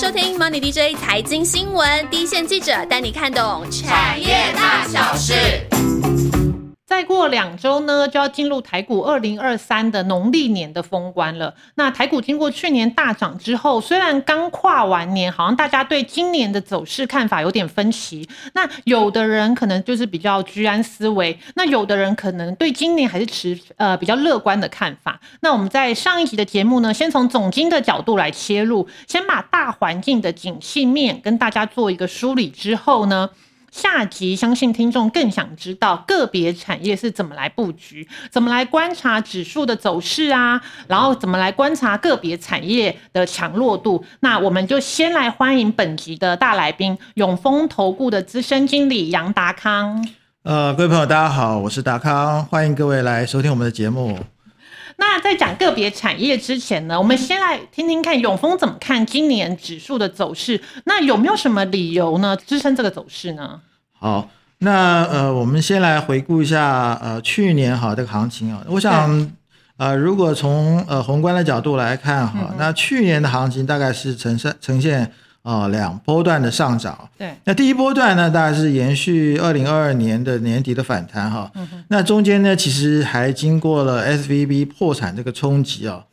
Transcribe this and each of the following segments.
收听 Money DJ 财经新闻，第一线记者带你看懂产业大小事。再过两周呢，就要进入台股二零二三的农历年的封关了。那台股经过去年大涨之后，虽然刚跨完年，好像大家对今年的走势看法有点分歧。那有的人可能就是比较居安思危，那有的人可能对今年还是持呃比较乐观的看法。那我们在上一集的节目呢，先从总经的角度来切入，先把大环境的景气面跟大家做一个梳理之后呢。下集相信听众更想知道个别产业是怎么来布局，怎么来观察指数的走势啊，然后怎么来观察个别产业的强弱度。那我们就先来欢迎本集的大来宾，永丰投顾的资深经理杨达康。呃，各位朋友，大家好，我是达康，欢迎各位来收听我们的节目。那在讲个别产业之前呢，我们先来听听看永丰怎么看今年指数的走势。那有没有什么理由呢支撑这个走势呢？好，那呃，我们先来回顾一下呃去年哈这个行情啊。我想呃，如果从呃宏观的角度来看哈，那去年的行情大概是呈现呈现。啊，两波段的上涨。对，那第一波段呢，大概是延续二零二二年的年底的反弹哈。嗯那中间呢，其实还经过了 S V B 破产这个冲击啊。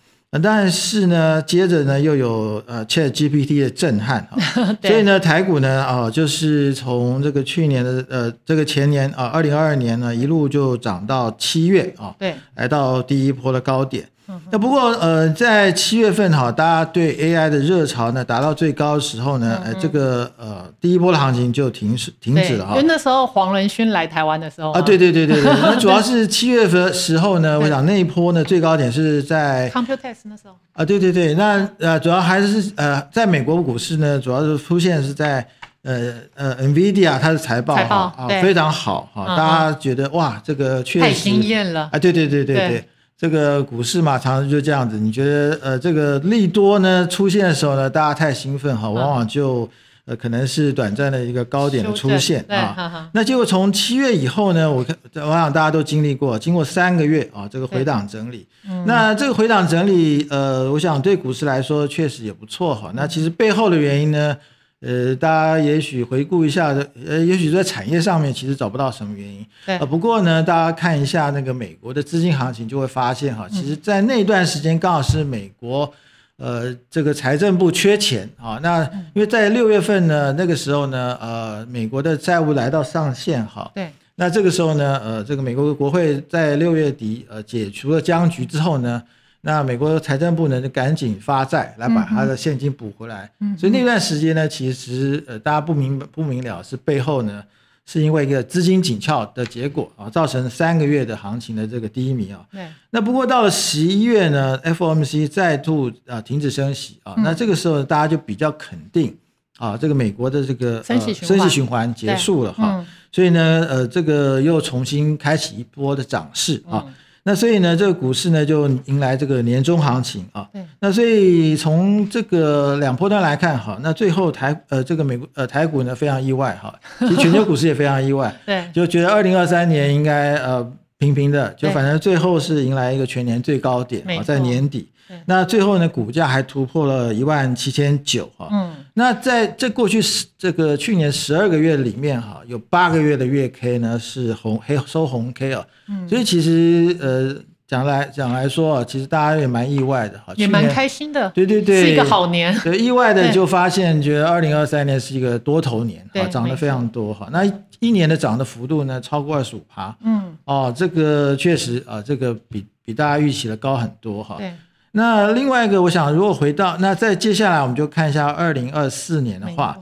但是呢，接着呢又有呃 Chat GPT 的震撼啊。所以呢，台股呢啊，就是从这个去年的呃这个前年啊，二零二二年呢一路就涨到七月啊。对。来到第一波的高点。那不过呃，在七月份哈，大家对 AI 的热潮呢达到最高的时候呢，呃，这个呃第一波的行情就停止停止了哈。因为那时候黄仁勋来台湾的时候啊，对对对对对，那主要是 七月份时候呢，我想那一波呢最高点是在 Computex 那时候。啊，对对对，那呃主要还是呃在美国股市呢，主要是出现是在呃呃 NVIDIA 它的财报哈啊非常好哈，大家觉得哇这个确实太惊艳了。啊，对对对对。对。这个股市嘛，常常就这样子。你觉得，呃，这个利多呢出现的时候呢，大家太兴奋哈，往往就呃可能是短暂的一个高点的出现啊。那结果从七月以后呢，我看我想大家都经历过，经过三个月啊，这个回档整理。那这个回档整理，呃，我想对股市来说确实也不错哈。那其实背后的原因呢？呃，大家也许回顾一下的，呃，也许在产业上面其实找不到什么原因。对。呃，不过呢，大家看一下那个美国的资金行情，就会发现哈，其实在那段时间刚好是美国，呃，这个财政部缺钱啊。那因为在六月份呢，那个时候呢，呃，美国的债务来到上限哈。对。那这个时候呢，呃，这个美国的国会在六月底呃解除了僵局之后呢。那美国财政部呢就赶紧发债来把它的现金补回来，所以那段时间呢，其实呃大家不明不明了是背后呢是因为一个资金紧俏的结果啊，造成三个月的行情的这个低迷啊。对。那不过到了十一月呢，FOMC 再度啊停止升息啊，那这个时候大家就比较肯定啊，这个美国的这个升息升息循环结束了哈，所以呢呃这个又重新开启一波的涨势啊。那所以呢，这个股市呢就迎来这个年终行情啊。那所以从这个两波段来看哈，那最后台呃这个美国呃台股呢非常意外哈，其实全球股市也非常意外。对。就觉得二零二三年应该呃平平的，就反正最后是迎来一个全年最高点啊，在年底。那最后呢，股价还突破了一万七千九哈。嗯。那在这过去十这个去年十二个月里面哈，有八个月的月 K 呢是红黑收红 K 啊。嗯。所以其实呃讲来讲来说啊，其实大家也蛮意外的哈。也蛮开心的。对对对。是一个好年。对，意外的就发现觉得二零二三年是一个多头年啊，涨得非常多哈。那一年的涨的幅度呢超过二十五趴。嗯。哦，这个确实啊，这个比比大家预期的高很多哈。对。那另外一个，我想如果回到那再接下来，我们就看一下二零二四年的话，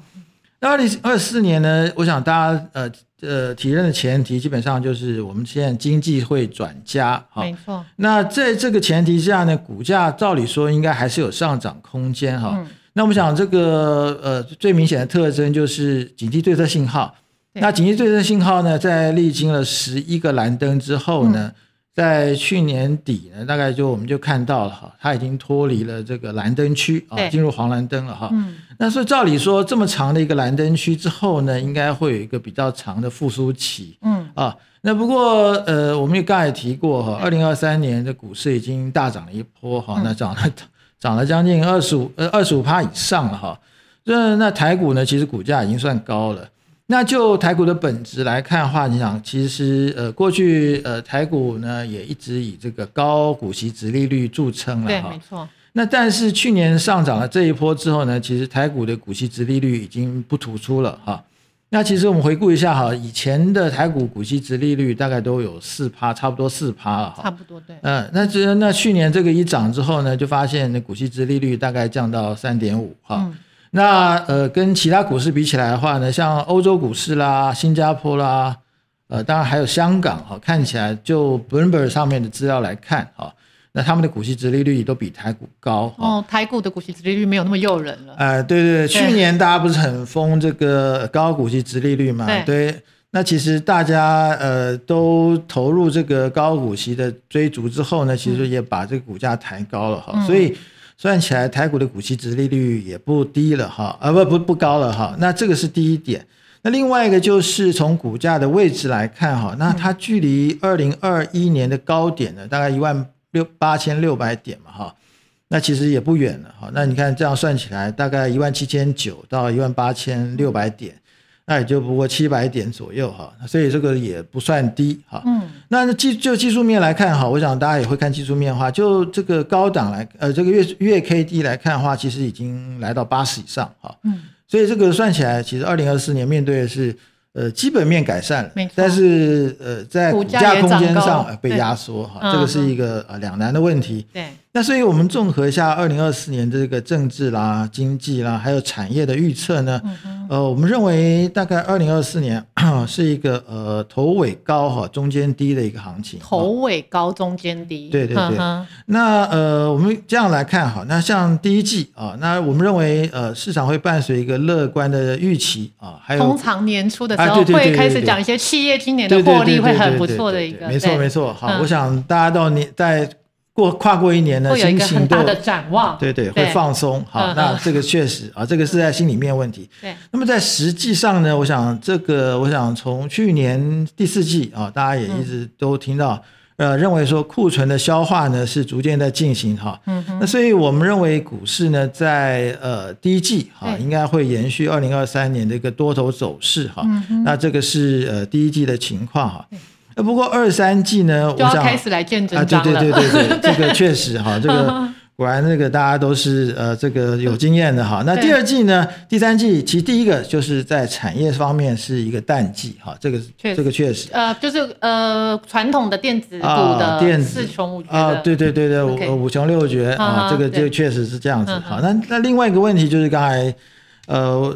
那二零二四年呢，我想大家呃呃提认的前提基本上就是我们现在经济会转佳，哈，没错。那在这个前提下呢，股价照理说应该还是有上涨空间，哈。那我们想这个呃最明显的特征就是警惕对策信号。那警惕对策信号呢，在历经了十一个蓝灯之后呢？在去年底呢，大概就我们就看到了哈，它已经脱离了这个蓝灯区啊，进入黄蓝灯了哈。嗯。那所以照理说，这么长的一个蓝灯区之后呢，应该会有一个比较长的复苏期。嗯。啊，那不过呃，我们也刚才提过哈，二零二三年的股市已经大涨了一波哈，那涨了涨了将近二十五呃二十五趴以上了哈。那那台股呢，其实股价已经算高了。那就台股的本质来看的话，你想，其实呃，过去呃，台股呢也一直以这个高股息、殖利率著称了对，没错。那但是去年上涨了这一波之后呢，其实台股的股息、殖利率已经不突出了哈。那其实我们回顾一下哈，以前的台股股息、殖利率大概都有四趴，差不多四趴了哈。差不多对。嗯，那这那去年这个一涨之后呢，就发现那股息、殖利率大概降到三点五哈。那呃，跟其他股市比起来的话呢，像欧洲股市啦、新加坡啦，呃，当然还有香港哈，看起来就 Bloomberg 上面的资料来看哈，那他们的股息殖利率都比台股高哦。台股的股息殖利率没有那么诱人了。哎，对对，去年大家不是很疯这个高股息殖利率嘛？对。那其实大家呃都投入这个高股息的追逐之后呢，其实也把这个股价抬高了哈，所以。算起来，台股的股息值利率也不低了哈，啊不不不高了哈。那这个是第一点。那另外一个就是从股价的位置来看哈，那它距离二零二一年的高点呢，大概一万六八千六百点嘛哈，那其实也不远了哈。那你看这样算起来，大概一万七千九到一万八千六百点。那也就不过七百点左右哈，所以这个也不算低哈。嗯，那技就技术面来看哈，我想大家也会看技术面的话，就这个高档来，呃，这个月月 K D 来看的话，其实已经来到八十以上哈。嗯，所以这个算起来，其实二零二四年面对的是。呃，基本面改善了，但是呃，在股价空间上被压缩哈，这个是一个呃两难的问题。对，那所以我们综合一下二零二四年这个政治啦、经济啦，还有产业的预测呢，呃，我们认为大概二零二四年 是一个呃头尾高哈、中间低的一个行情。头尾高，中间低。对对对。那呃，我们这样来看哈，那像第一季啊，那我们认为呃市场会伴随一个乐观的预期啊，还有通常年初的时候。会开始讲一些企业今年的获利会很不错的一个，没错没错。好，我想大家到年在过跨过一年呢，心情都的展望，对对，会放松。好，那这个确实啊，这个是在心里面问题。对，那么在实际上呢，我想这个，我想从去年第四季啊，大家也一直都听到。呃，认为说库存的消化呢是逐渐在进行哈，嗯那所以我们认为股市呢在呃第一季哈应该会延续二零二三年的一个多头走势哈，那这个是呃第一季的情况哈，那不过二三季呢，我想开始来见证对对对对对，这个确实哈，这个。果然，那个大家都是呃，这个有经验的哈。那第二季呢？第三季其实第一个就是在产业方面是一个淡季哈。这个这个确实呃，就是呃传统的电子股的电子四穷五绝啊，对对对对，五五穷六绝啊，这个就确实是这样子哈。那那另外一个问题就是刚才呃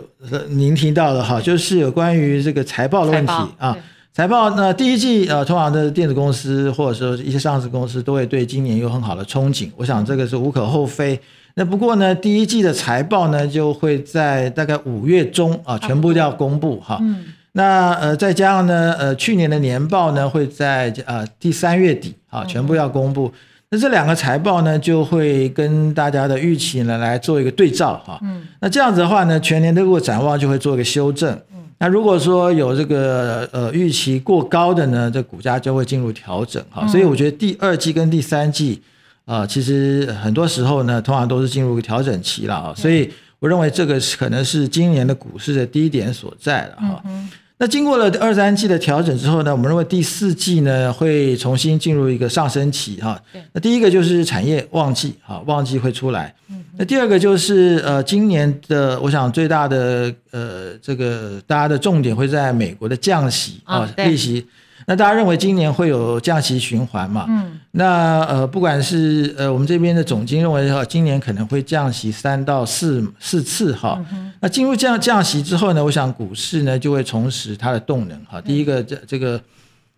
您提到的哈，就是有关于这个财报的问题啊。财报那第一季呃，通常的电子公司或者说一些上市公司都会对今年有很好的憧憬，我想这个是无可厚非。那不过呢，第一季的财报呢就会在大概五月中啊全部要公布哈。嗯。那呃再加上呢呃去年的年报呢会在呃第三月底啊全部要公布。那这两个财报呢就会跟大家的预期呢来做一个对照哈。嗯。那这样子的话呢，全年的如果展望就会做一个修正。那如果说有这个呃预期过高的呢，这股价就会进入调整哈，所以我觉得第二季跟第三季啊，其实很多时候呢，通常都是进入调整期了啊，所以我认为这个可能是今年的股市的低点所在了哈。那经过了二三季的调整之后呢，我们认为第四季呢会重新进入一个上升期哈。那第一个就是产业旺季哈，旺季会出来。那第二个就是呃，今年的我想最大的呃这个大家的重点会在美国的降息啊，利息。那大家认为今年会有降息循环嘛？嗯。那呃，不管是呃我们这边的总经认为哈，今年可能会降息三到四四次哈。那进入降降息之后呢，我想股市呢就会重拾它的动能哈。第一个这这个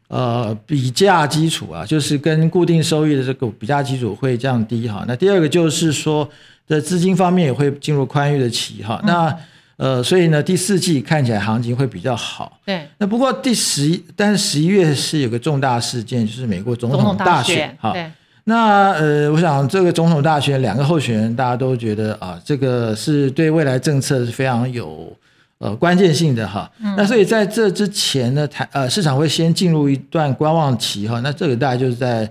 呃比价基础啊，就是跟固定收益的这个比价基础会降低哈。那第二个就是说的资金方面也会进入宽裕的期哈。那呃，所以呢，第四季看起来行情会比较好。对。那不过第十一，但是十一月是有个重大事件，就是美国总统大选哈。那呃，我想这个总统大选两个候选人，大家都觉得啊，这个是对未来政策是非常有呃关键性的哈。那所以在这之前呢，台呃市场会先进入一段观望期哈。那这个大概就是在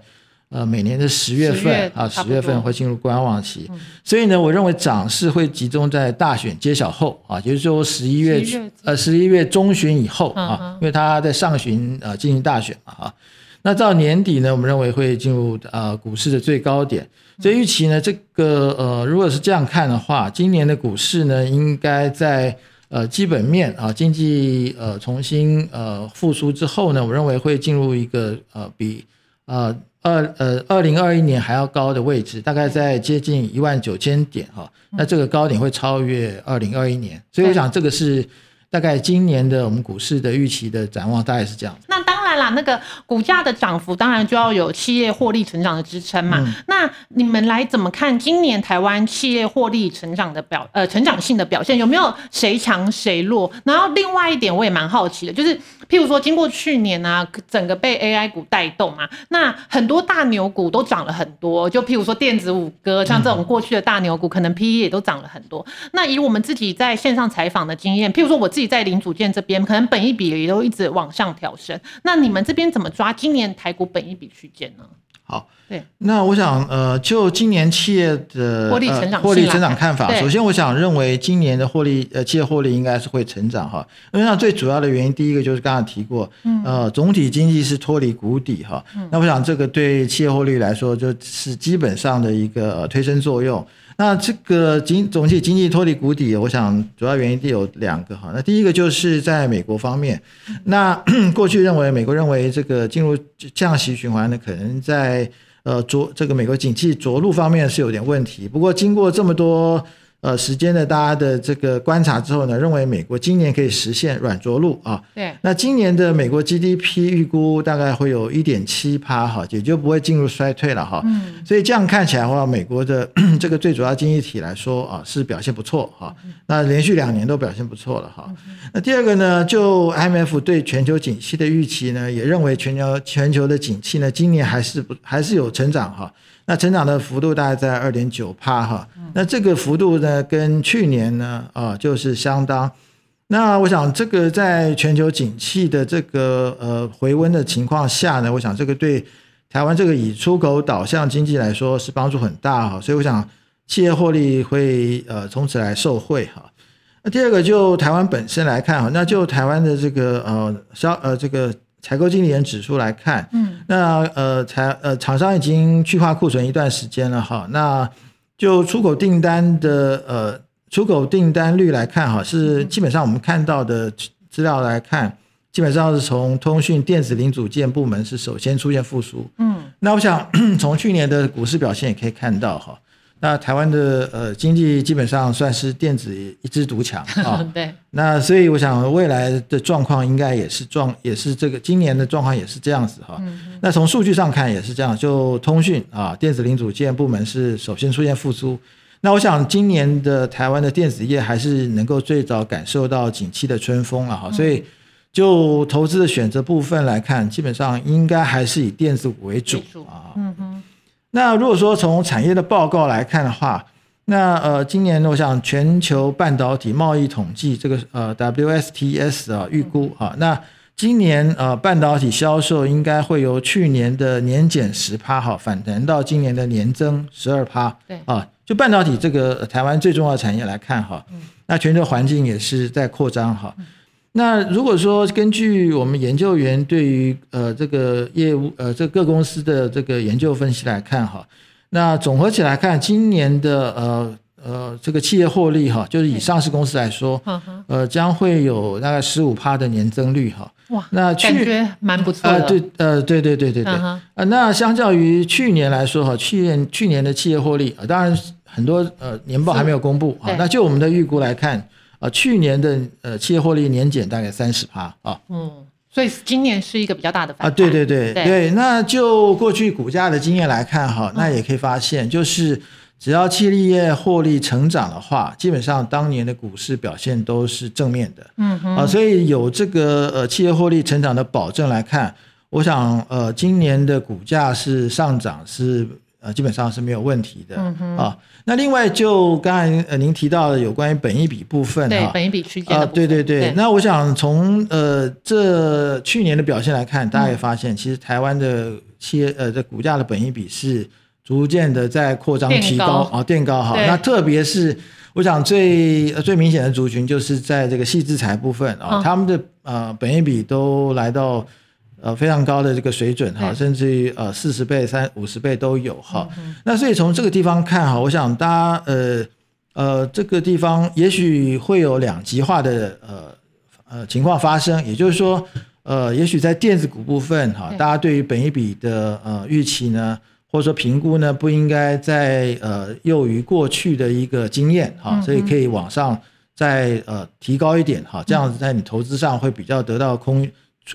呃每年的十月份月啊，十月份会进入观望期，所以呢，我认为涨势会集中在大选揭晓后啊，也就是说十一月月呃十一月中旬以后嗯啊，因为它在上旬啊进行大选嘛啊。那到年底呢，我们认为会进入呃股市的最高点，所以预期呢，这个呃如果是这样看的话，今年的股市呢，应该在呃基本面啊经济呃重新呃复苏之后呢，我认为会进入一个呃比呃二呃二零二一年还要高的位置，大概在接近一万九千点哈、那这个高点会超越二零二一年，所以我想这个是大概今年的我们股市的预期的展望，大概是这样。那当然啦，那个股价的涨幅当然就要有企业获利成长的支撑嘛。嗯那你们来怎么看今年台湾企业获利成长的表呃成长性的表现？有没有谁强谁弱？然后另外一点我也蛮好奇的，就是譬如说经过去年啊，整个被 AI 股带动嘛，那很多大牛股都涨了很多，就譬如说电子五哥，像这种过去的大牛股，可能 PE 也都涨了很多。那以我们自己在线上采访的经验，譬如说我自己在零组件这边，可能本益比也都一直往上调升。那你们这边怎么抓今年台股本益比区间呢？好，对，那我想，呃，就今年企业的获利成长呃、获利来成长看看法，首先我想认为今年的获利，呃，企业获利应该是会成长哈。因为那最主要的原因，第一个就是刚刚提过，嗯。呃，总体经济是脱离谷底哈。那我想这个对企业获利来说，就是基本上的一个、呃推升作用。那这个经总体经济脱离谷底，我想主要原因有两个哈。那第一个就是在美国方面，那过去认为美国认为这个进入降息循环呢，可能在呃着这个美国景气着陆方面是有点问题。不过经过这么多呃时间的大家的这个观察之后呢，认为美国今年可以实现软着陆啊。对，那今年的美国 GDP 预估大概会有一点七趴哈，也就不会进入衰退了哈。嗯，所以这样看起来的话，美国的 这个最主要经济体来说啊，是表现不错哈。那连续两年都表现不错了哈。那第二个呢，就 IMF 对全球景气的预期呢，也认为全球全球的景气呢，今年还是不还是有成长哈。那成长的幅度大概在二点九帕哈。那这个幅度呢，跟去年呢啊就是相当。那我想，这个在全球景气的这个呃回温的情况下呢，我想这个对台湾这个以出口导向经济来说是帮助很大哈，所以我想企业获利会呃从此来受惠哈。那第二个就台湾本身来看哈，那就台湾的这个呃消呃这个采购经理人指数来看，嗯，那呃采呃厂商已经去化库存一段时间了哈，那就出口订单的呃出口订单率来看哈，是基本上我们看到的资料来看，基本上是从通讯电子零组件部门是首先出现复苏，嗯，那我想 从去年的股市表现也可以看到哈，那台湾的呃经济基本上算是电子一枝独强 啊，对，那所以我想未来的状况应该也是状也是这个今年的状况也是这样子哈。那从数据上看也是这样，就通讯啊电子零组件部门是首先出现复苏。那我想今年的台湾的电子业还是能够最早感受到景气的春风了哈，所以就投资的选择部分来看，基本上应该还是以电子股为主为主啊。嗯哼，那如果说从产业的报告来看的话，那呃，今年我想全球半导体贸易统计这个呃 WSTS 啊预估啊，那今年呃半导体销售应该会由去年的年减十趴哈反弹到今年的年增十二趴。对啊，就半导体这个呃台湾最重要的产业来看哈，那全球环境也是在扩张哈。那如果说根据我们研究员对于呃这个业务呃这各公司的这个研究分析来看哈，那总合起来看，今年的呃呃这个企业获利哈，就是以上市公司来说，呃将会有大概十五趴的年增率哈。哇，那去感觉蛮不错呃的，对呃对对对对对，啊呃那相较于去年来说哈，去年去年的企业获利啊、呃当然很多呃年报还没有公布啊，那就我们的预估来看。啊，去年的呃企业获利年减大概三十趴啊。嗯，所以今年是一个比较大的反啊，弹，对对对对。对，那就过去股价的经验来看哈，那也可以发现，就是只要企业获利成长的话，基本上当年的股市表现都是正面的。嗯哼，啊，所以有这个呃企业获利成长的保证来看，我想呃今年的股价是上涨是呃基本上是没有问题的嗯啊。那另外就刚才呃您提到的有关于本一比部分哈，对本益比区间啊，对对对，那我想从呃这去年的表现来看，大家也发现，其实台湾的企业呃的股价的本一比是逐渐的在扩张提高啊，垫高哈。那特别是我想最最明显的族群就是在这个细制材部分啊，他们的呃本一比都来到呃非常高的这个水准哈，甚至于呃四十倍、三五十倍都有哈。那所以从这个地方看哈，我想大家呃。呃，这个地方也许会有两极化的呃呃情况发生，也就是说，呃，也许在电子股部分哈，大家对于本一笔的呃预期呢，或者说评估呢，不应该在呃囿于过去的一个经验哈，所以可以往上再呃提高一点哈，这样子在你投资上会比较得到空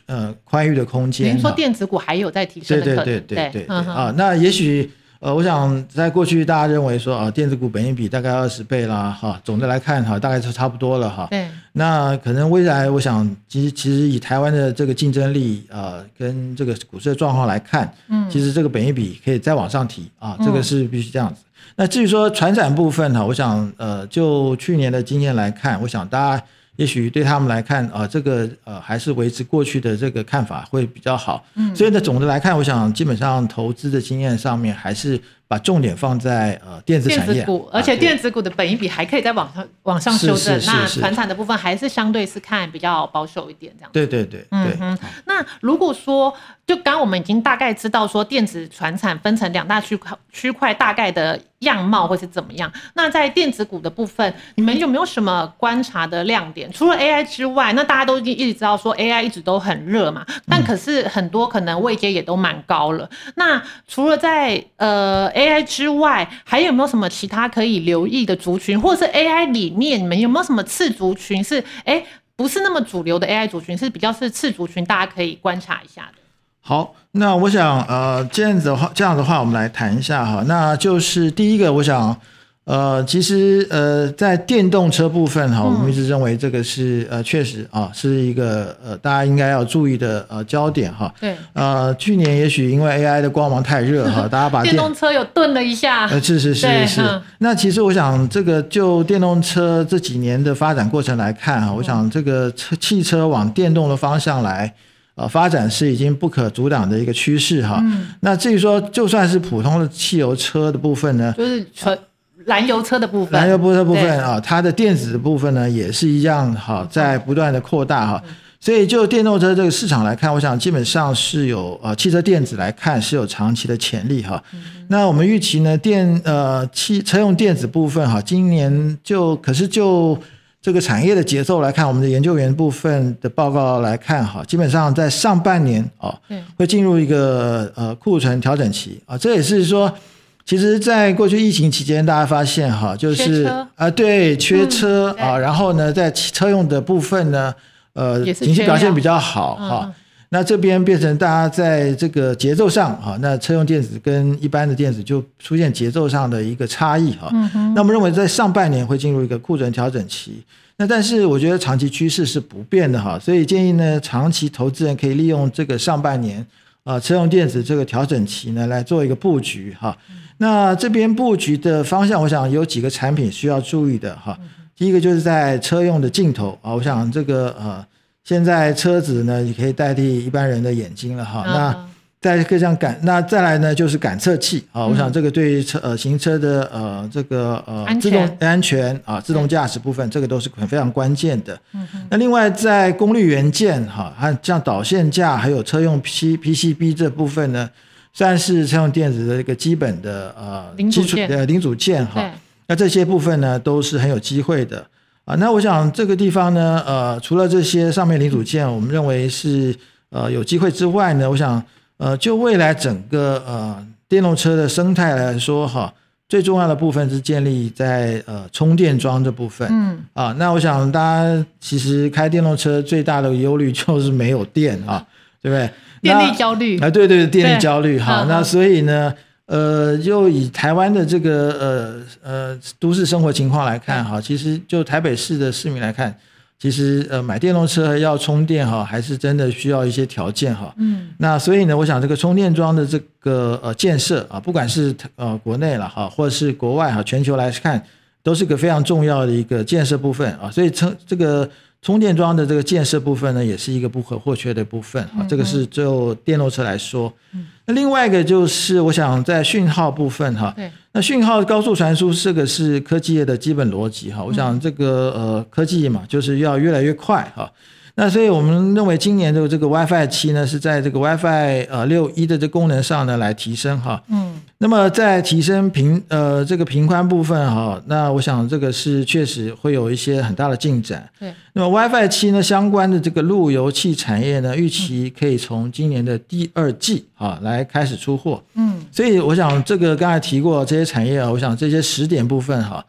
呃宽裕的空间。您说电子股还有在提升的可能？对对对对对啊，那也许。呃，我想在过去大家认为说啊，电子股本益比大概二十倍啦，哈，总的来看哈，大概是差不多了哈。对。那可能未来，我想其实其实以台湾的这个竞争力啊，跟这个股市的状况来看，嗯，其实这个本益比可以再往上提啊，这个是必须这样子。那至于说船展部分哈，我想呃，就去年的经验来看，我想大家。也许对他们来看，啊，这个呃还是维持过去的这个看法会比较好。嗯，所以呢，总的来看，我想基本上投资的经验上面还是。把重点放在呃电子产业，股，而且电子股的本益比还可以再往上往上修正。那船产的部分还是相对是看比较保守一点这样。对对对，嗯哼。那如果说就刚我们已经大概知道说电子船产分成两大区块区块大概的样貌会是怎么样？那在电子股的部分，你们有没有什么观察的亮点？除了 AI 之外，那大家都一直知道说 AI 一直都很热嘛，但可是很多可能位阶也都蛮高了。那除了在呃。AI 之外，还有没有什么其他可以留意的族群，或者是 AI 里面你们有没有什么次族群是哎不是那么主流的 AI 族群，是比较是次族群，大家可以观察一下的。好，那我想呃这样子的话，这样的话我们来谈一下哈，那就是第一个，我想。呃，其实呃，在电动车部分哈，我们一直认为这个是呃，确实啊，是一个呃，大家应该要注意的呃焦点哈。对。呃，去年也许因为 AI 的光芒太热哈，大家把电 动车有顿了一下。呃，是是是是。那其实我想，这个就电动车这几年的发展过程来看哈，我想这个车汽车往电动的方向来呃发展是已经不可阻挡的一个趋势哈。嗯。那至于说，就算是普通的汽油车的部分呢，就是纯。燃油车的部分，燃油车部分啊，它的电子的部分呢，也是一样哈，在不断的扩大哈。所以就电动车这个市场来看，我想基本上是有呃汽车电子来看是有长期的潜力哈。那我们预期呢，电呃汽车用电子部分哈，今年就可是就这个产业的节奏来看，我们的研究员部分的报告来看哈，基本上在上半年啊，会进入一个呃库存调整期啊，这也是说。其实，在过去疫情期间，大家发现哈，就是啊，对，缺车啊，然后呢，在车用的部分呢，呃，景气表现比较好哈。那这边变成大家在这个节奏上哈，那车用电子跟一般的电子就出现节奏上的一个差异哈。那我们认为在上半年会进入一个库存调整期，那但是我觉得长期趋势是不变的哈，所以建议呢，长期投资人可以利用这个上半年啊车用电子这个调整期呢来做一个布局哈。那这边布局的方向，我想有几个产品需要注意的哈。第一个就是在车用的镜头啊，我想这个呃，现在车子呢也可以代替一般人的眼睛了哈。那在各项感，那再来呢就是感测器啊，我想这个对于车呃行车的呃这个呃自动安全啊自动驾驶部分，这个都是很非常关键的。那另外在功率元件哈，还像导线架还有车用 P PCB 这部分呢。算是车用电子的一个基本的呃基础的零组件哈，那这些部分呢都是很有机会的啊。那我想这个地方呢，呃，除了这些上面零组件，我们认为是呃有机会之外呢，我想呃就未来整个呃电动车的生态来说哈，最重要的部分是建立在呃充电桩这部分。嗯啊，那我想大家其实开电动车最大的忧虑就是没有电啊，对不对？电力焦虑啊，对对，电力焦虑哈。那所以呢，呃，就以台湾的这个呃呃都市生活情况来看哈，其实就台北市的市民来看，其实呃买电动车要充电哈，还是真的需要一些条件哈。嗯。那所以呢，我想这个充电桩的这个呃建设啊，不管是呃国内了哈，或者是国外哈，全球来看，都是个非常重要的一个建设部分啊。所以充这个。充电桩的这个建设部分呢，也是一个不可或缺的部分啊。这个是就电动车来说。那另外一个就是我想在讯号部分哈，那讯号高速传输这个是科技业的基本逻辑哈。我想这个呃科技嘛，就是要越来越快哈。那所以我们认为今年的这个 WiFi 七呢，是在这个 WiFi 呃六一的这功能上呢来提升哈。嗯。那么在提升频呃这个频宽部分哈，那我想这个是确实会有一些很大的进展。对。那么 WiFi 七呢相关的这个路由器产业呢，预期可以从今年的第二季啊来开始出货。嗯。所以我想这个刚才提过这些产业啊，我想这些时点部分哈，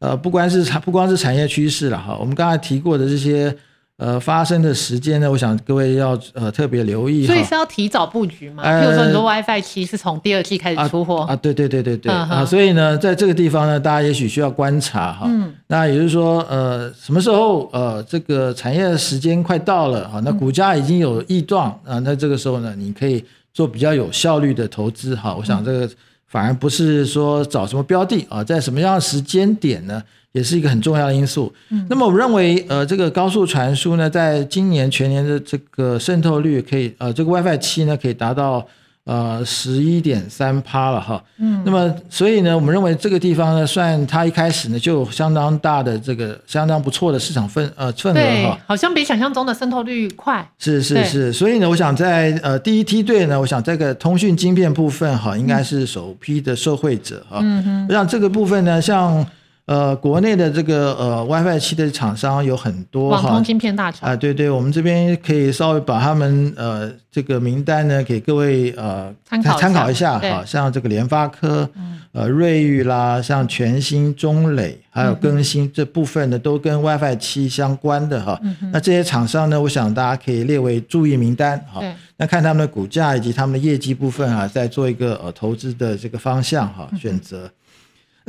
呃不光是产不光是产业趋势了哈，我们刚才提过的这些。呃，发生的时间呢？我想各位要呃特别留意。所以是要提早布局嘛？譬如说，你说 WiFi 七是从第二季开始出货啊？对对对对对啊！所以呢，在这个地方呢，大家也许需要观察哈。嗯。那也就是说，呃，什么时候呃这个产业的时间快到了啊？那股价已经有异状啊？那这个时候呢，你可以做比较有效率的投资哈。我想这个反而不是说找什么标的啊，在什么样的时间点呢？也是一个很重要的因素。嗯，那么我认为，呃，这个高速传输呢，在今年全年的这个渗透率可以，呃，这个 WiFi 七呢可以达到呃十一点三趴了哈。嗯，那么所以呢，我们认为这个地方呢，算它一开始呢就有相当大的这个相当不错的市场份呃份额哈。好像比想象中的渗透率快。是是是，所以呢，我想在呃第一梯队呢，我想这个通讯晶片部分哈，应该是首批的受惠者哈。嗯哼，我想这个部分呢，像。呃，国内的这个呃 WiFi 七的厂商有很多哈，网通芯片大厂。啊，对对，我们这边可以稍微把他们呃这个名单呢给各位呃参考参考一下哈，像这个联发科、呃瑞昱啦，像全新、中磊，还有更新这部分的都跟 WiFi 七相关的哈，那这些厂商呢，我想大家可以列为注意名单哈，那看他们的股价以及他们的业绩部分啊，再做一个呃投资的这个方向哈选择。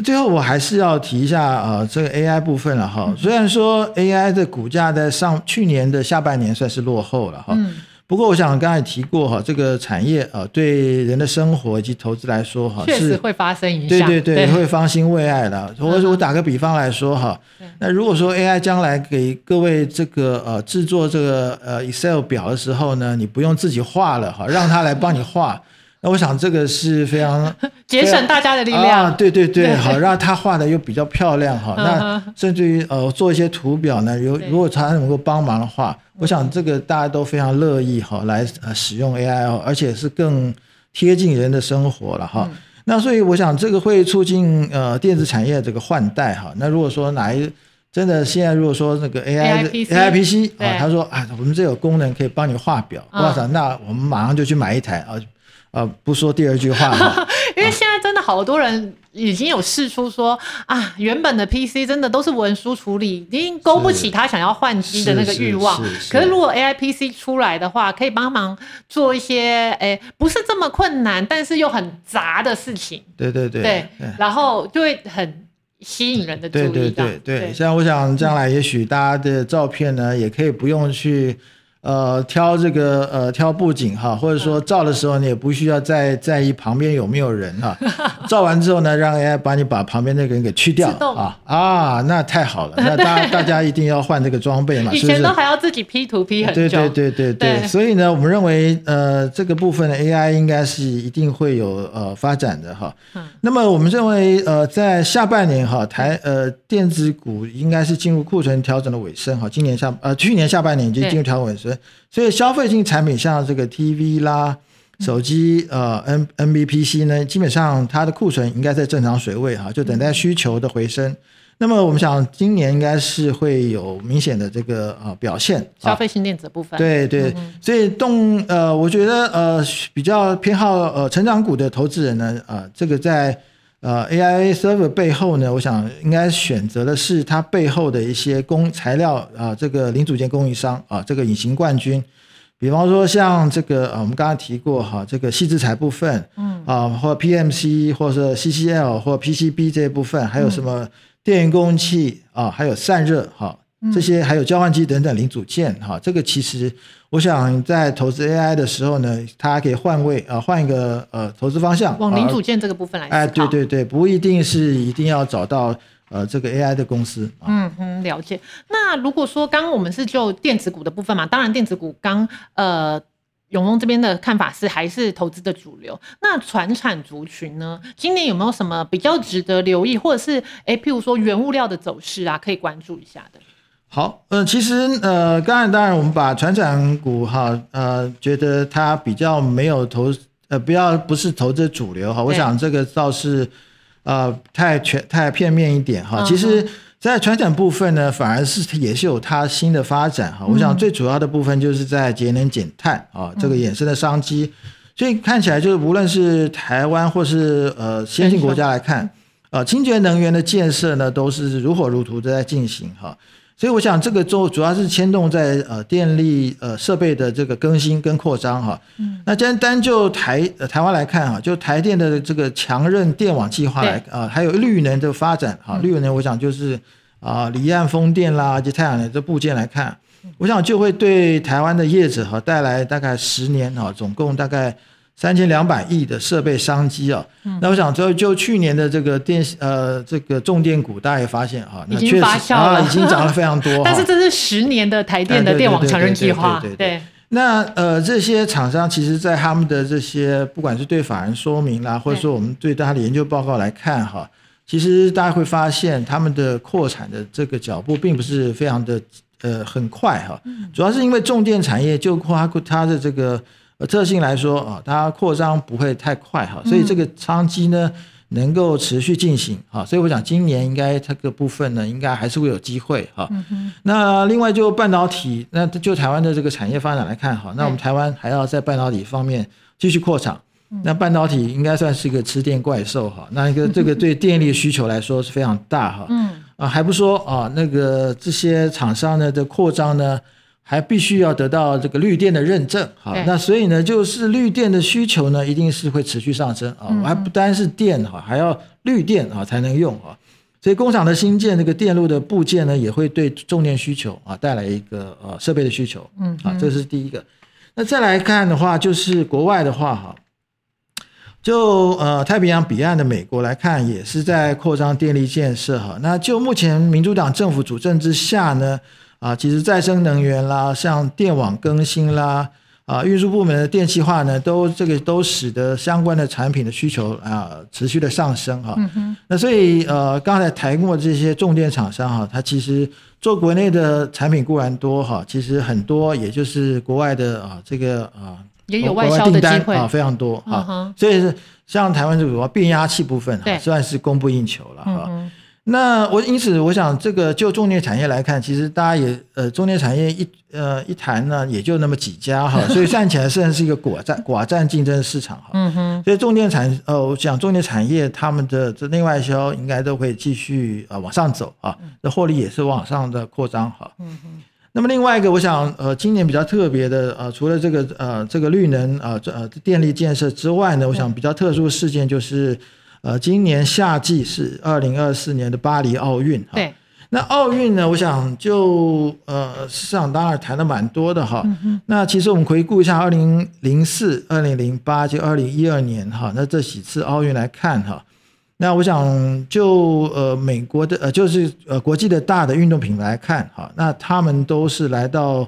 最后我还是要提一下啊，这个 AI 部分了哈。虽然说 AI 的股价在上去年的下半年算是落后了哈，不过我想刚才提过哈，这个产业啊对人的生活以及投资来说哈，确实会发生影响。对对对，会方兴未艾的。我我打个比方来说哈，那如果说 AI 将来给各位这个呃制作这个呃 Excel 表的时候呢，你不用自己画了哈，让它来帮你画。那我想这个是非常 节省大家的力量啊，对对对，好让他画的又比较漂亮哈。那甚至于呃做一些图表呢，如如果他能够帮忙的话，我想这个大家都非常乐意哈来呃使用 AI 哦，而且是更贴近人的生活了哈。那所以我想这个会促进呃电子产业这个换代哈。那如果说哪一真的现在如果说那个 AI AI PC 啊，他说啊我们这有功能可以帮你画表，我操，那我们马上就去买一台啊。啊，不说第二句话哈，因为现在真的好多人已经有试出说啊，原本的 PC 真的都是文书处理，已经勾不起他想要换机的那个欲望。可是如果 AI PC 出来的话，可以帮忙做一些诶，不是这么困难，但是又很杂的事情。对对对，对，然后就会很吸引人的注意。对对对对，像我想将来也许大家的照片呢，也可以不用去。呃，挑这个呃，挑布景哈，或者说照的时候，你也不需要再在意旁边有没有人哈。照完之后呢，让 AI 把你把旁边那个人给去掉啊啊，那太好了。那大 大家一定要换这个装备嘛，以前都还要自己 P 图 P 很久。对对对对对。所以呢，我们认为呃，这个部分的 AI 应该是一定会有呃发展的哈。嗯。那么我们认为呃，在下半年哈，台呃电子股应该是进入库存调整的尾声哈。今年下呃去年下半年已经进入调整尾声。所以消费性产品像这个 TV 啦、手机呃 N N B P C 呢，基本上它的库存应该在正常水位哈，就等待需求的回升。那么我们想今年应该是会有明显的这个呃表现。消费性电子部分。对对，所以动呃，我觉得呃比较偏好呃成长股的投资人呢，呃这个在。呃，A I A server 背后呢，我想应该选择的是它背后的一些供材料啊，这个零组件供应商啊，这个隐形冠军。比方说像这个啊，我们刚刚提过哈，这个细制材部分，嗯啊，或 P M C 或者 C C L 或 P C B 这一部分，还有什么电源供应器啊，还有散热哈。这些还有交换机等等零组件哈，这个其实我想在投资 AI 的时候呢，它可以换位啊，换一个呃投资方向，往零组件这个部分来。哎，对对对，不一定是一定要找到呃这个 AI 的公司。嗯嗯，了解。那如果说刚刚我们是就电子股的部分嘛，当然电子股刚呃。永隆这边的看法是还是投资的主流。那船产族群呢？今年有没有什么比较值得留意，或者是哎，譬如说原物料的走势啊，可以关注一下的？好，呃，其实呃，刚才当然我们把船长股哈，呃，觉得它比较没有投，呃，不要不是投资主流哈。我想这个倒是呃太全太片面一点哈。其实。在船长部分呢，反而是也是有它新的发展哈。我想最主要的部分就是在节能减碳啊，这个衍生的商机。所以看起来就是无论是台湾或是呃先进国家来看，呃清洁能源的建设呢，都是如火如荼的在进行哈。所以我想这个主主要是牵动在呃电力呃设备的这个更新跟扩张哈。嗯。那单单就台呃台湾来看哈，就台电的这个强韧电网计划来啊，还有绿能的发展哈，绿能我想就是啊离岸风电啦及太阳能这部件来看，我想就会对台湾的业者哈带来大概十年哈，总共大概。三千两百亿的设备商机啊，那我想就就去年的这个电呃这个重电股，大家也发现啊，已经发酵了，已经涨了非常多。但是这是十年的台电的电网强韧计划，对。那呃这些厂商其实，在他们的这些不管是对法人说明啦，或者说我们对他的研究报告来看哈，其实大家会发现他们的扩产的这个脚步并不是非常的呃很快哈，主要是因为重电产业就括它的这个。特性来说啊，它扩张不会太快哈，所以这个商机呢能够持续进行哈，所以我想今年应该这个部分呢，应该还是会有机会哈。那另外就半导体，那就台湾的这个产业发展来看哈，那我们台湾还要在半导体方面继续扩厂，那半导体应该算是一个吃电怪兽哈，那一个这个对电力需求来说是非常大哈。嗯啊，还不说啊，那个这些厂商呢的扩张呢。还必须要得到这个绿电的认证，好，那所以呢，就是绿电的需求呢，一定是会持续上升啊，还不单是电哈，还要绿电啊才能用啊，所以工厂的新建这个电路的部件呢，也会对重电需求啊带来一个呃设备的需求，嗯，啊，这是第一个。那再来看的话，就是国外的话哈，就呃太平洋彼岸的美国来看，也是在扩张电力建设哈。那就目前民主党政府主政之下呢。啊，其实再生能源啦，像电网更新啦，啊，运输部门的电气化呢，都这个都使得相关的产品的需求啊持续的上升哈。那所以呃，刚才谈过这些重电厂商哈，它其实做国内的产品固然多哈，其实很多也就是国外的啊这个啊也有外销的机会啊，非常多啊。所以像台湾这个变压器部分哈，算是供不应求了哈。那我因此我想，这个就重点产业来看，其实大家也呃，重点产业一呃一谈呢，也就那么几家哈，所以 算起来算是一个寡占寡占竞争市场哈。嗯哼。所以重点产呃，我想重点产业他们的这内外销应该都会继续呃往上走啊，那获利也是往上的扩张哈。嗯哼。那么另外一个，我想呃，今年比较特别的呃，除了这个呃这个绿能啊这呃电力建设之外呢，我想比较特殊的事件就是。呃，今年夏季是二零二四年的巴黎奥运哈。对。那奥运呢，我想就呃，市场当然谈的蛮多的哈。嗯那其实我们回顾一下二零零四、二零零八就二零一二年哈，那这几次奥运来看哈，那我想就呃美国的呃就是呃国际的大的运动品牌来看哈，那他们都是来到。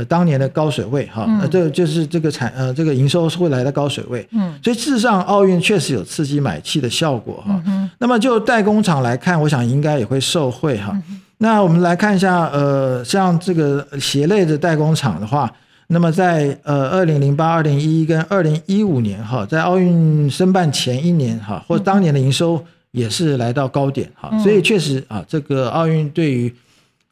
呃，当年的高水位哈，那这就是这个产呃，这个营收是会来的高水位，嗯，所以事实上奥运确实有刺激买气的效果哈。嗯那么就代工厂来看，我想应该也会受惠哈。那我们来看一下，呃，像这个鞋类的代工厂的话，那么在呃二零零八、二零一一跟二零一五年哈，在奥运申办前一年哈，或当年的营收也是来到高点哈，所以确实啊，这个奥运对于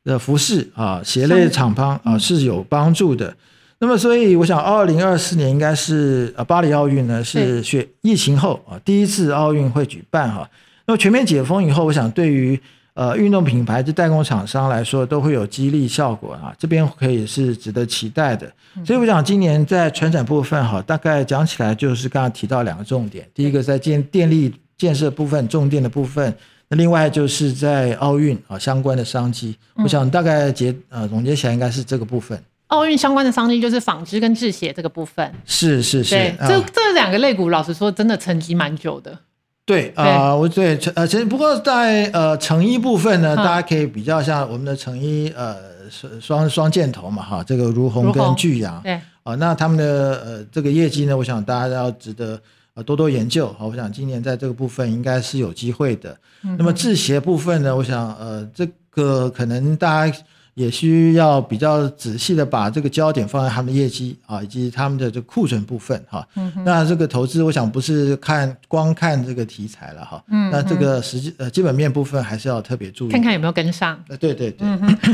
的服饰啊，鞋类厂方啊是有帮助的。那么，所以我想，二零二四年应该是呃巴黎奥运呢，是学疫情后啊第一次奥运会举办哈。那么全面解封以后，我想对于呃运动品牌的代工厂商来说，都会有激励效果啊。这边可以是值得期待的。所以我想，今年在船展部分哈，大概讲起来就是刚刚提到两个重点。第一个在建电力建设部分，重电的部分。那另外就是在奥运啊相关的商机，我想大概结呃总结起来应该是这个部分。奥运相关的商机就是纺织跟制鞋这个部分。是是是，这这两个类股，老实说真的沉寂蛮久的。对啊，我对呃，其实不过在呃成衣部分呢，大家可以比较像我们的成衣呃双双箭头嘛哈，这个如虹跟巨阳，对。啊，那他们的呃这个业绩呢，我想大家要值得呃多多研究。好，我想今年在这个部分应该是有机会的。那么制鞋部分呢，我想呃这个可能大家。也需要比较仔细的把这个焦点放在他们的业绩啊，以及他们的这库存部分哈。那这个投资，我想不是看光看这个题材了哈。那这个实际呃基本面部分还是要特别注意，看看有没有跟上。呃，对对对。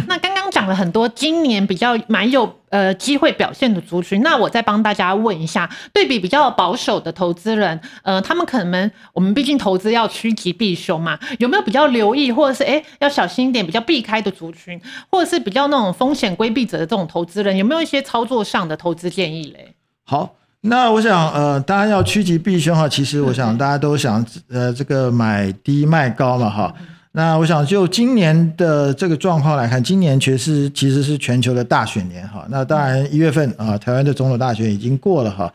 那刚刚讲了很多，今年比较蛮有。呃，机会表现的族群，那我再帮大家问一下，对比比较保守的投资人，呃，他们可能我们毕竟投资要趋吉避凶嘛，有没有比较留意，或者是哎要小心一点，比较避开的族群，或者是比较那种风险规避者的这种投资人，有没有一些操作上的投资建议嘞？好，那我想呃，大家要趋吉避凶哈，其实我想大家都想呃这个买低卖高嘛哈。那我想就今年的这个状况来看，今年确实其实是全球的大选年哈。那当然一月份啊，台湾的总统大选已经过了哈。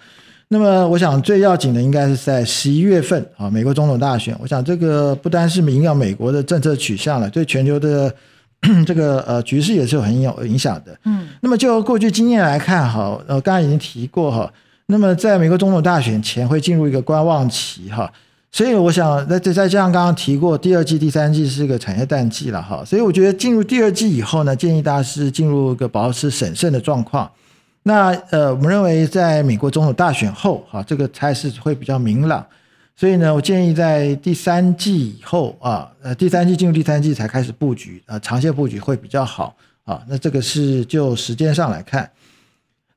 那么我想最要紧的应该是在十一月份啊，美国总统大选。我想这个不单是影响美国的政策取向了，对全球的 这个呃局势也是有很有影响的。嗯。那么就过去经验来看哈，呃，刚才已经提过哈。那么在美国总统大选前会进入一个观望期哈。所以我想，那再再加上刚刚提过，第二季、第三季是个产业淡季了哈。所以我觉得进入第二季以后呢，建议大家是进入一个保持审慎的状况。那呃，我们认为在美国总统大选后，哈，这个态势会比较明朗。所以呢，我建议在第三季以后啊，呃，第三季进入第三季才开始布局啊，长线布局会比较好啊。那这个是就时间上来看。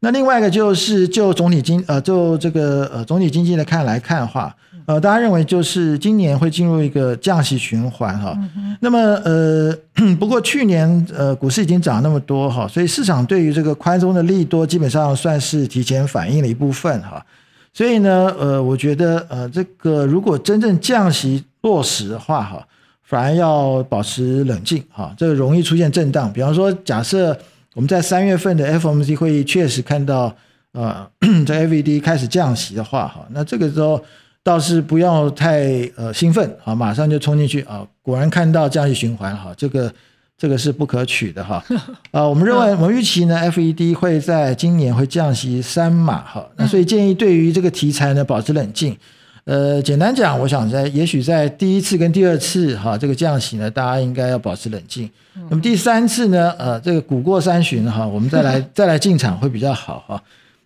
那另外一个就是就总体经呃，就这个呃总体经济的看来看的话。呃，大家认为就是今年会进入一个降息循环哈。那么呃，不过去年呃股市已经涨那么多哈，所以市场对于这个宽松的利多基本上算是提前反映了一部分哈。所以呢，呃，我觉得呃这个如果真正降息落实的话哈，反而要保持冷静哈，这个容易出现震荡。比方说，假设我们在三月份的 FOMC 会议确实看到呃 在 FED 开始降息的话哈，那这个时候。倒是不要太呃兴奋啊，马上就冲进去啊！果然看到降息循环哈，这个这个是不可取的哈 啊！我们认为，我们预期呢，FED 会在今年会降息三码哈，那所以建议对于这个题材呢，保持冷静。呃，简单讲，我想在也许在第一次跟第二次哈这个降息呢，大家应该要保持冷静。那么第三次呢，呃，这个股过三巡哈，我们再来 再来进场会比较好哈。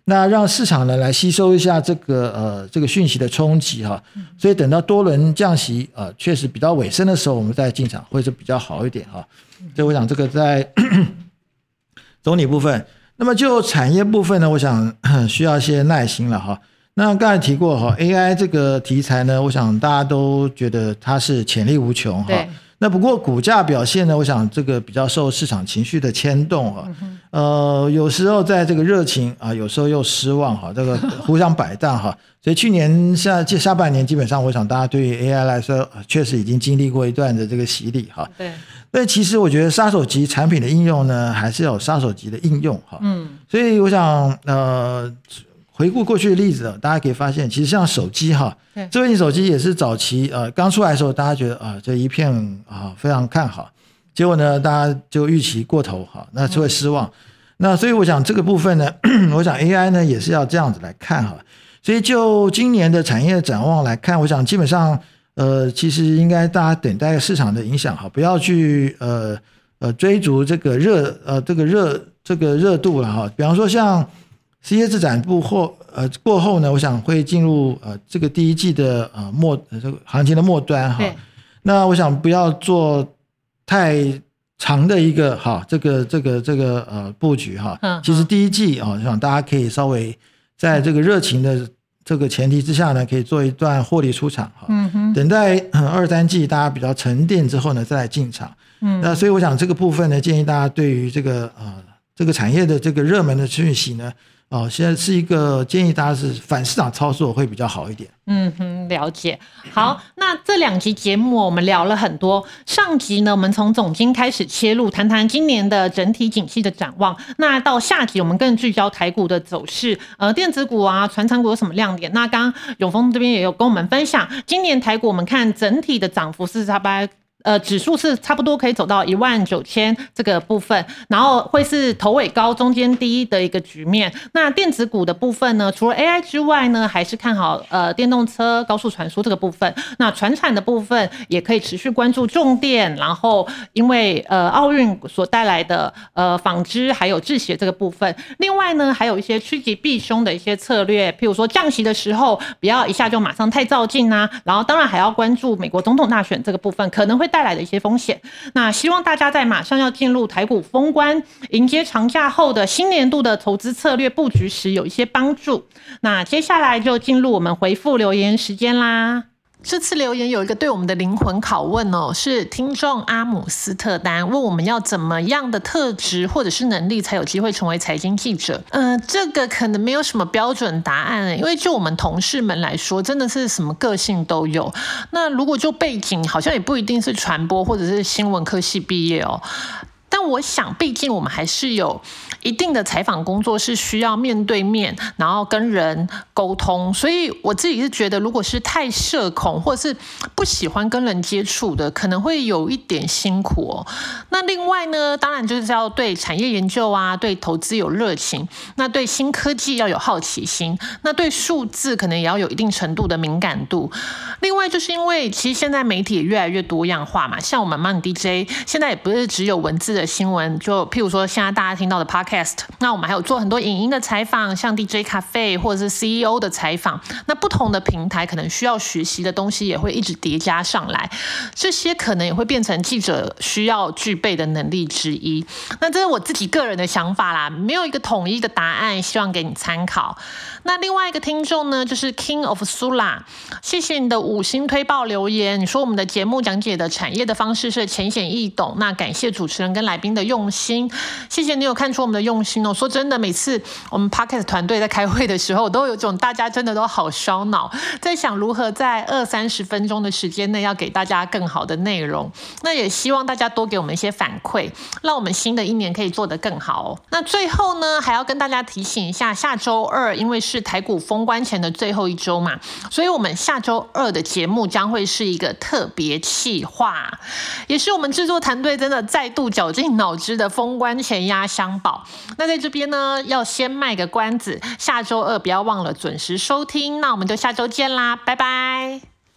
那让市场呢来吸收一下这个呃这个讯息的冲击哈，所以等到多轮降息啊确实比较尾声的时候，我们再进场会是比较好一点哈。所以我想这个在 总体部分，那么就产业部分呢，我想 需要一些耐心了哈。那刚才提过哈，AI 这个题材呢，我想大家都觉得它是潜力无穷哈。那不过股价表现呢，我想这个比较受市场情绪的牵动啊，呃，有时候在这个热情啊，有时候又失望哈，这个 互相摆荡哈。所以去年下下半年，基本上我想大家对于 AI 来说，确实已经经历过一段的这个洗礼哈。对。但其实我觉得杀手级产品的应用呢，还是要有杀手级的应用哈。嗯。所以我想呃。回顾过去的例子，大家可以发现，其实像手机哈，智慧型手机也是早期呃刚出来的时候，大家觉得啊这一片啊非常看好，结果呢大家就预期过头哈，那就会失望。那所以我想这个部分呢，我想 AI 呢也是要这样子来看哈。所以就今年的产业展望来看，我想基本上呃其实应该大家等待市场的影响哈，不要去呃呃追逐这个热呃这个热这个热度了哈。比方说像。CES 展布后，呃，过后呢，我想会进入呃这个第一季的呃末这个行情的末端哈。那我想不要做太长的一个哈，这个这个这个呃布局哈。嗯。其实第一季啊，我想大家可以稍微在这个热情的这个前提之下呢，可以做一段获利出场哈。嗯哼。等待二三季大家比较沉淀之后呢，再来进场。嗯。那所以我想这个部分呢，建议大家对于这个呃这个产业的这个热门的讯息呢。哦，现在是一个建议大家是反市场操作会比较好一点。嗯哼，了解。好，那这两集节目我们聊了很多。上集呢，我们从总经开始切入，谈谈今年的整体景气的展望。那到下集，我们更聚焦台股的走势，呃，电子股啊、传产股有什么亮点？那刚刚永丰这边也有跟我们分享，今年台股我们看整体的涨幅是差不多。呃，指数是差不多可以走到一万九千这个部分，然后会是头尾高、中间低的一个局面。那电子股的部分呢，除了 AI 之外呢，还是看好呃电动车、高速传输这个部分。那船产的部分也可以持续关注重电，然后因为呃奥运所带来的呃纺织还有制鞋这个部分。另外呢，还有一些趋吉避凶的一些策略，譬如说降息的时候不要一下就马上太照进啊。然后当然还要关注美国总统大选这个部分，可能会带。带来的一些风险，那希望大家在马上要进入台股封关、迎接长假后的新年度的投资策略布局时有一些帮助。那接下来就进入我们回复留言时间啦。这次留言有一个对我们的灵魂拷问哦，是听众阿姆斯特丹问我们要怎么样的特质或者是能力才有机会成为财经记者？嗯，这个可能没有什么标准答案，因为就我们同事们来说，真的是什么个性都有。那如果就背景，好像也不一定是传播或者是新闻科系毕业哦。但我想，毕竟我们还是有一定的采访工作是需要面对面，然后跟人沟通，所以我自己是觉得，如果是太社恐或是不喜欢跟人接触的，可能会有一点辛苦哦。那另外呢，当然就是要对产业研究啊，对投资有热情，那对新科技要有好奇心，那对数字可能也要有一定程度的敏感度。另外，就是因为其实现在媒体越来越多样化嘛，像我们 Money DJ 现在也不是只有文字。的新闻，就譬如说现在大家听到的 podcast，那我们还有做很多影音的采访，像 DJ 咖啡或者是 CEO 的采访，那不同的平台可能需要学习的东西也会一直叠加上来，这些可能也会变成记者需要具备的能力之一。那这是我自己个人的想法啦，没有一个统一的答案，希望给你参考。那另外一个听众呢，就是 King of Sula，谢谢你的五星推报留言，你说我们的节目讲解的产业的方式是浅显易懂，那感谢主持人跟来宾的用心，谢谢你有看出我们的用心哦。说真的，每次我们 Podcast 团队在开会的时候，都有种大家真的都好烧脑，在想如何在二三十分钟的时间内要给大家更好的内容。那也希望大家多给我们一些反馈，让我们新的一年可以做得更好哦。那最后呢，还要跟大家提醒一下，下周二因为是台股封关前的最后一周嘛，所以我们下周二的节目将会是一个特别企划，也是我们制作团队真的再度绞尽脑汁的封关前压箱宝。那在这边呢，要先卖个关子，下周二不要忘了准时收听。那我们就下周见啦，拜拜。